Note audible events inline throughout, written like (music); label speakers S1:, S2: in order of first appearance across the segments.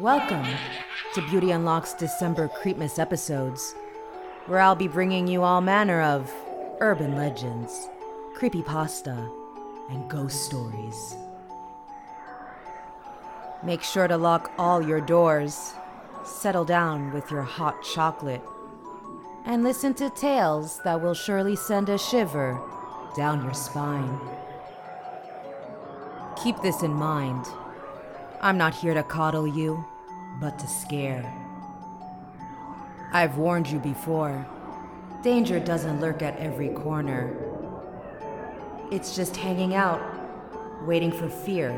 S1: Welcome to Beauty Unlock's December Creepmas episodes, where I'll be bringing you all manner of urban legends, creepy pasta, and ghost stories. Make sure to lock all your doors, settle down with your hot chocolate, and listen to tales that will surely send a shiver down your spine. Keep this in mind. I'm not here to coddle you, but to scare. I've warned you before. Danger doesn't lurk at every corner. It's just hanging out, waiting for fear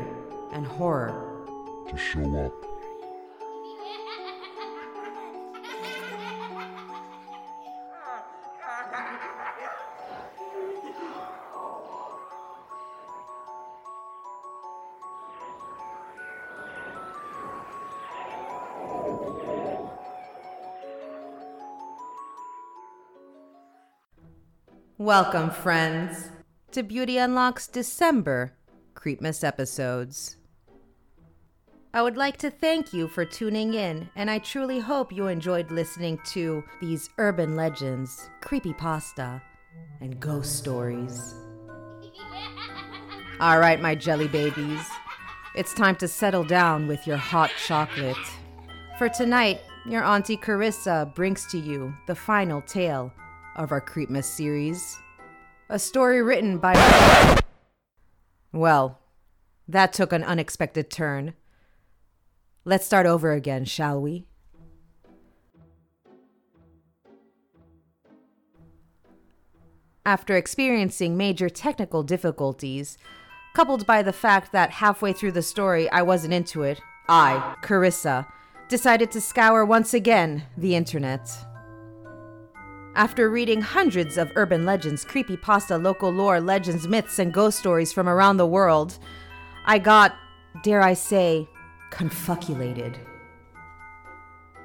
S1: and horror
S2: to show up.
S1: Welcome, friends, to Beauty Unlock's December Creepmas episodes. I would like to thank you for tuning in, and I truly hope you enjoyed listening to these urban legends, creepypasta, and ghost stories. (laughs) All right, my jelly babies, it's time to settle down with your hot chocolate. For tonight, your Auntie Carissa brings to you the final tale of our Creepmas series. A story written by. Well, that took an unexpected turn. Let's start over again, shall we? After experiencing major technical difficulties, coupled by the fact that halfway through the story I wasn't into it, I, Carissa, decided to scour once again the internet. After reading hundreds of urban legends, creepypasta, local lore, legends, myths, and ghost stories from around the world, I got, dare I say, confuculated.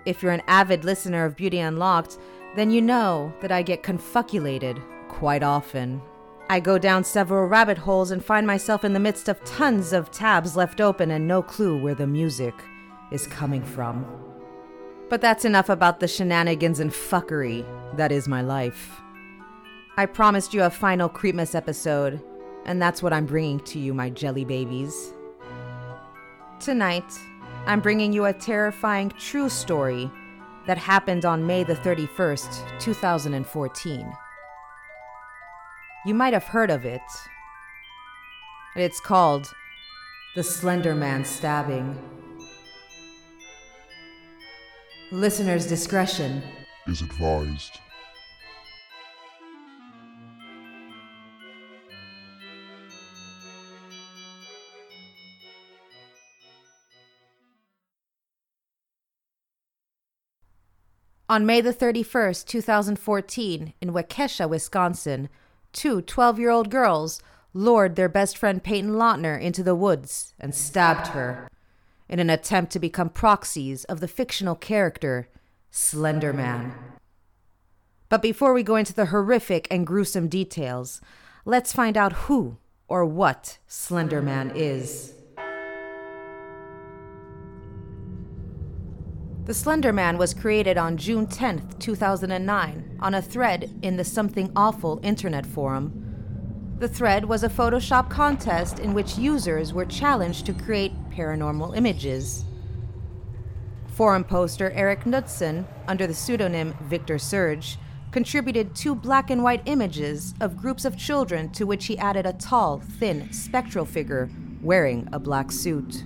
S1: If you're an avid listener of Beauty Unlocked, then you know that I get confuculated quite often. I go down several rabbit holes and find myself in the midst of tons of tabs left open and no clue where the music is coming from. But that's enough about the shenanigans and fuckery that is my life. I promised you a final Creepmas episode, and that's what I'm bringing to you, my jelly babies. Tonight, I'm bringing you a terrifying true story that happened on May the 31st, 2014. You might have heard of it. It's called The Slender Man Stabbing. Listener's discretion
S2: is advised.
S1: On May the 31st, 2014, in Waukesha, Wisconsin, two 12 year old girls lured their best friend Payton Leutner into the woods and stabbed her in an attempt to become proxies of the fictional character Slender Man. But before we go into the horrific and gruesome details, let's find out who or what Slender Man is. The Slender Man was created on June 10, 2009, on a thread in the Something Awful internet forum. The thread was a Photoshop contest in which users were challenged to create paranormal images. Forum poster Eric Knudsen, under the pseudonym Victor Surge, contributed two black and white images of groups of children to which he added a tall, thin, spectral figure wearing a black suit.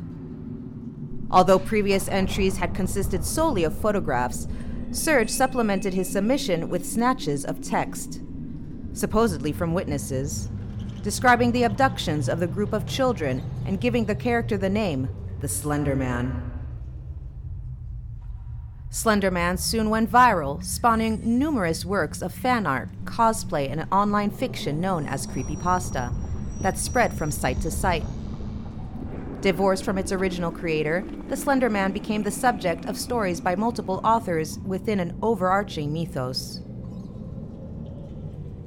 S1: Although previous entries had consisted solely of photographs, Surge supplemented his submission with snatches of text, supposedly from witnesses, describing the abductions of the group of children and giving the character the name the Slender Man. Slender Man soon went viral, spawning numerous works of fan art, cosplay, and online fiction known as creepypasta that spread from site to site. Divorced from its original creator, the Slender Man became the subject of stories by multiple authors within an overarching mythos.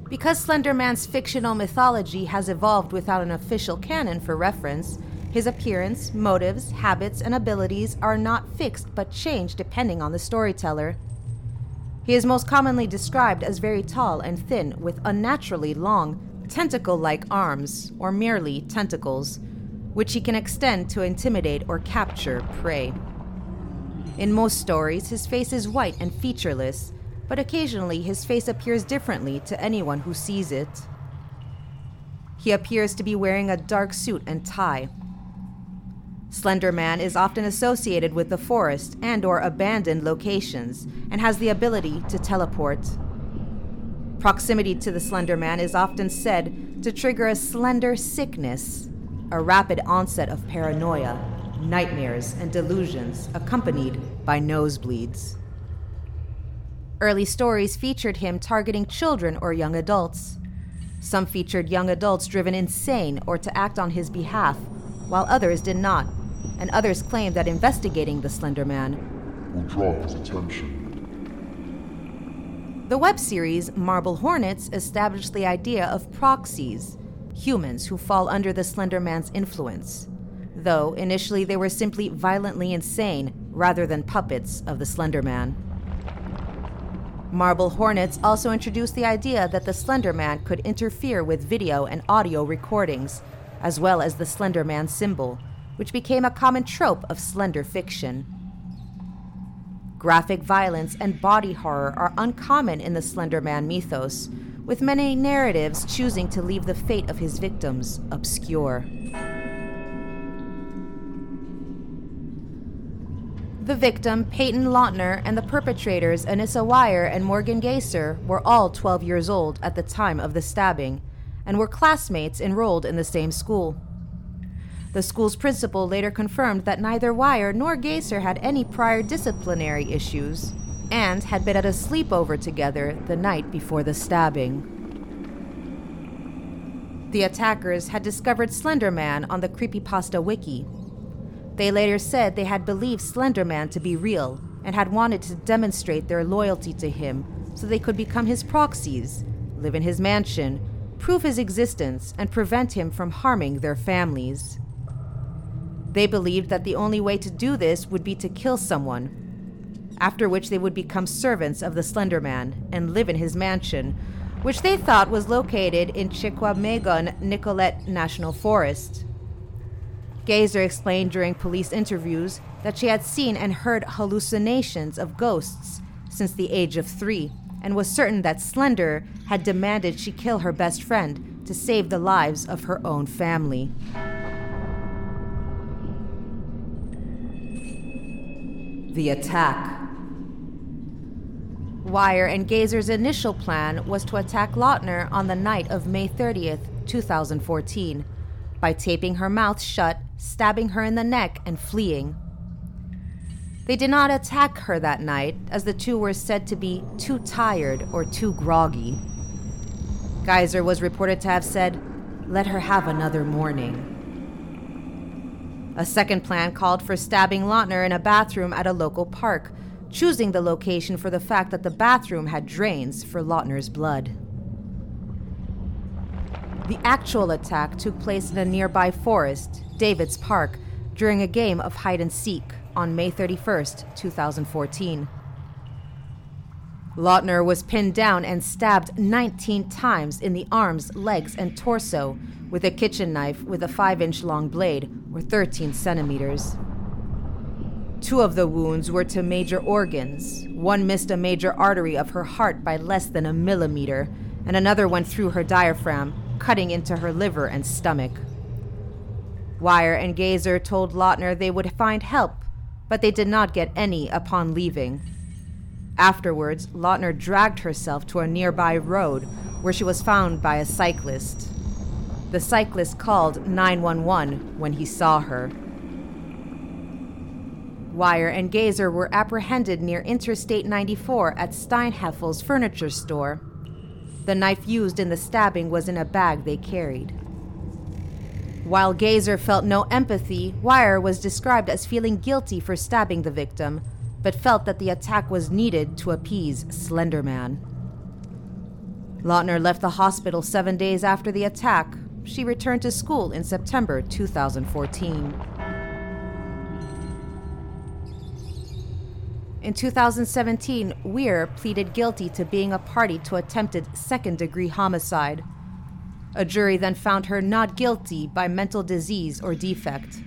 S1: Because Slender Man's fictional mythology has evolved without an official canon for reference, his appearance, motives, habits, and abilities are not fixed but change depending on the storyteller. He is most commonly described as very tall and thin with unnaturally long, tentacle like arms, or merely tentacles which he can extend to intimidate or capture prey. In most stories, his face is white and featureless, but occasionally his face appears differently to anyone who sees it. He appears to be wearing a dark suit and tie. Slender Man is often associated with the forest and or abandoned locations and has the ability to teleport. Proximity to the Slender Man is often said to trigger a slender sickness a rapid onset of paranoia, nightmares, and delusions, accompanied by nosebleeds. Early stories featured him targeting children or young adults. Some featured young adults driven insane or to act on his behalf, while others did not, and others claimed that investigating the Slender Man
S2: will draw his attention.
S1: The web series Marble Hornets established the idea of proxies, humans who fall under the Slender Man's influence, though initially they were simply violently insane rather than puppets of the Slender Man. Marble Hornets also introduced the idea that the Slender Man could interfere with video and audio recordings, as well as the Slender Man symbol, which became a common trope of slender fiction. Graphic violence and body horror are uncommon in the Slender Man mythos, with many narratives choosing to leave the fate of his victims obscure. The victim, Payton Leutner, and the perpetrators, Anissa Weier and Morgan Geyser, were all 12 years old at the time of the stabbing and were classmates enrolled in the same school. The school's principal later confirmed that neither Weier nor Geyser had any prior disciplinary issues and had been at a sleepover together the night before the stabbing. The attackers had discovered Slender Man on the Creepypasta wiki. They later said they had believed Slender Man to be real and had wanted to demonstrate their loyalty to him so they could become his proxies, live in his mansion, prove his existence, and prevent him from harming their families. They believed that the only way to do this would be to kill someone after which they would become servants of the Slender Man and live in his mansion, which they thought was located in Chequamegon Nicolet National Forest. Geyser explained during police interviews that she had seen and heard hallucinations of ghosts since the age of three and was certain that Slender had demanded she kill her best friend to save the lives of her own family. The attack Weier and Geyser's initial plan was to attack Leutner on the night of May 30th, 2014, by taping her mouth shut, stabbing her in the neck, and fleeing. They did not attack her that night, as the two were said to be too tired or too groggy. Geyser was reported to have said, Let her have another morning. A second plan called for stabbing Leutner in a bathroom at a local park, choosing the location for the fact that the bathroom had drains for Leutner's blood. The actual attack took place in a nearby forest, David's Park, during a game of hide and seek, on May 31st, 2014. Leutner was pinned down and stabbed 19 times in the arms, legs, and torso with a kitchen knife with a 5 inch long blade, or 13 centimeters. Two of the wounds were to major organs. One missed a major artery of her heart by less than a millimeter, and another went through her diaphragm, cutting into her liver and stomach. Weier and Geyser told Leutner they would find help, but they did not get any upon leaving. Afterwards, Leutner dragged herself to a nearby road where she was found by a cyclist. The cyclist called 911 when he saw her. Weier and Geyser were apprehended near Interstate 94 at Steinhafel's furniture store. The knife used in the stabbing was in a bag they carried. While Geyser felt no empathy, Weier was described as feeling guilty for stabbing the victim, but felt that the attack was needed to appease Slenderman. Leutner left the hospital seven days after the attack. She returned to school in September 2014. In 2017, Weier pleaded guilty to being a party to attempted second degree homicide. A jury then found her not guilty by mental disease or defect.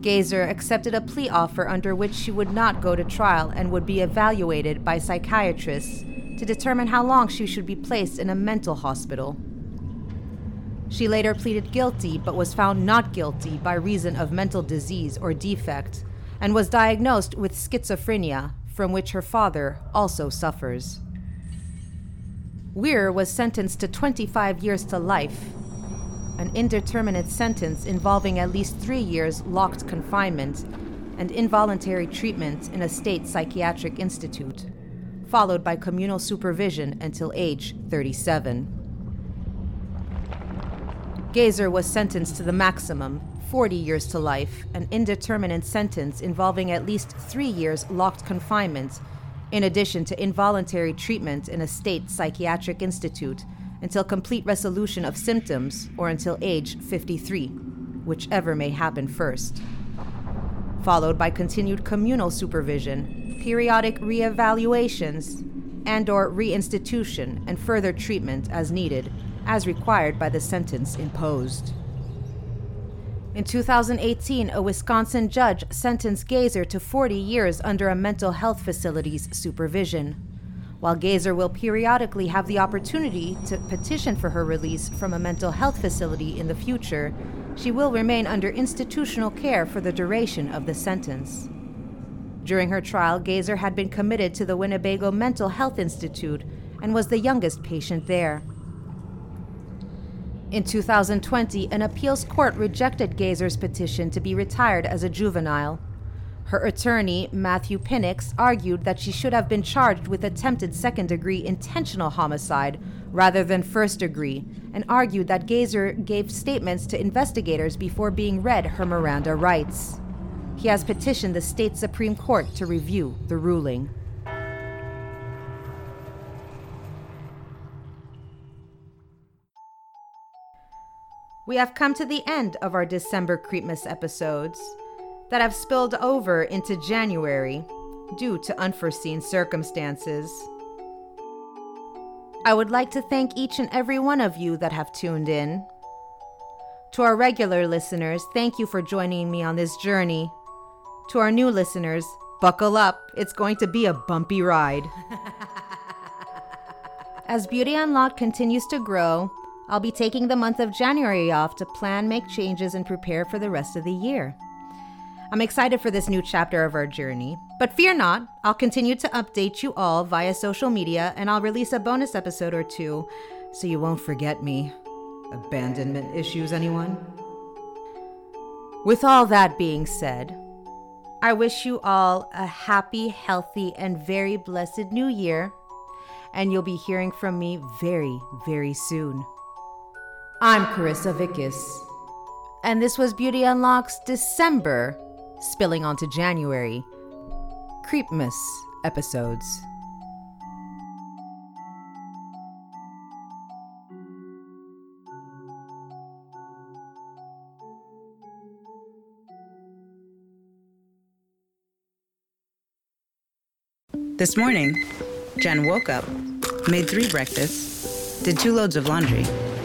S1: Geyser accepted a plea offer under which she would not go to trial and would be evaluated by psychiatrists to determine how long she should be placed in a mental hospital. She later pleaded guilty but was found not guilty by reason of mental disease or defect and was diagnosed with schizophrenia, from which her father also suffers. Weier was sentenced to 25 years to life, an indeterminate sentence involving at least three years locked confinement and involuntary treatment in a state psychiatric institute, followed by communal supervision until age 37. Geyser was sentenced to the maximum, 40 years to life, an indeterminate sentence involving at least three years locked confinement, in addition to involuntary treatment in a state psychiatric institute until complete resolution of symptoms or until age 53, whichever may happen first. Followed by continued communal supervision, periodic reevaluations, and or reinstitution and further treatment as needed, as required by the sentence imposed. In 2018, a Wisconsin judge sentenced Geyser to 40 years under a mental health facility's supervision. While Geyser will periodically have the opportunity to petition for her release from a mental health facility in the future, she will remain under institutional care for the duration of the sentence. During her trial, Geyser had been committed to the Winnebago Mental Health Institute and was the youngest patient there. In 2020, an appeals court rejected Geyser's petition to be retired as a juvenile. Her attorney, Matthew Pinnix, argued that she should have been charged with attempted second degree intentional homicide rather than first degree, and argued that Geyser gave statements to investigators before being read her Miranda rights. He has petitioned the state Supreme Court to review the ruling. We have come to the end of our December Creepmas episodes that have spilled over into January due to unforeseen circumstances. I would like to thank each and every one of you that have tuned in. To our regular listeners, thank you for joining me on this journey. To our new listeners, buckle up, it's going to be a bumpy ride. (laughs) As Beauty Unlocked continues to grow, I'll be taking the month of January off to plan, make changes, and prepare for the rest of the year. I'm excited for this new chapter of our journey, but fear not, I'll continue to update you all via social media and I'll release a bonus episode or two so you won't forget me. Abandonment issues, anyone? With all that being said, I wish you all a happy, healthy, and very blessed new year, and you'll be hearing from me very, very soon. I'm Carissa Vickis. And this was Beauty Unlocks December, spilling onto January, Creepmas episodes.
S3: This morning, Jen woke up, made three breakfasts, did two loads of laundry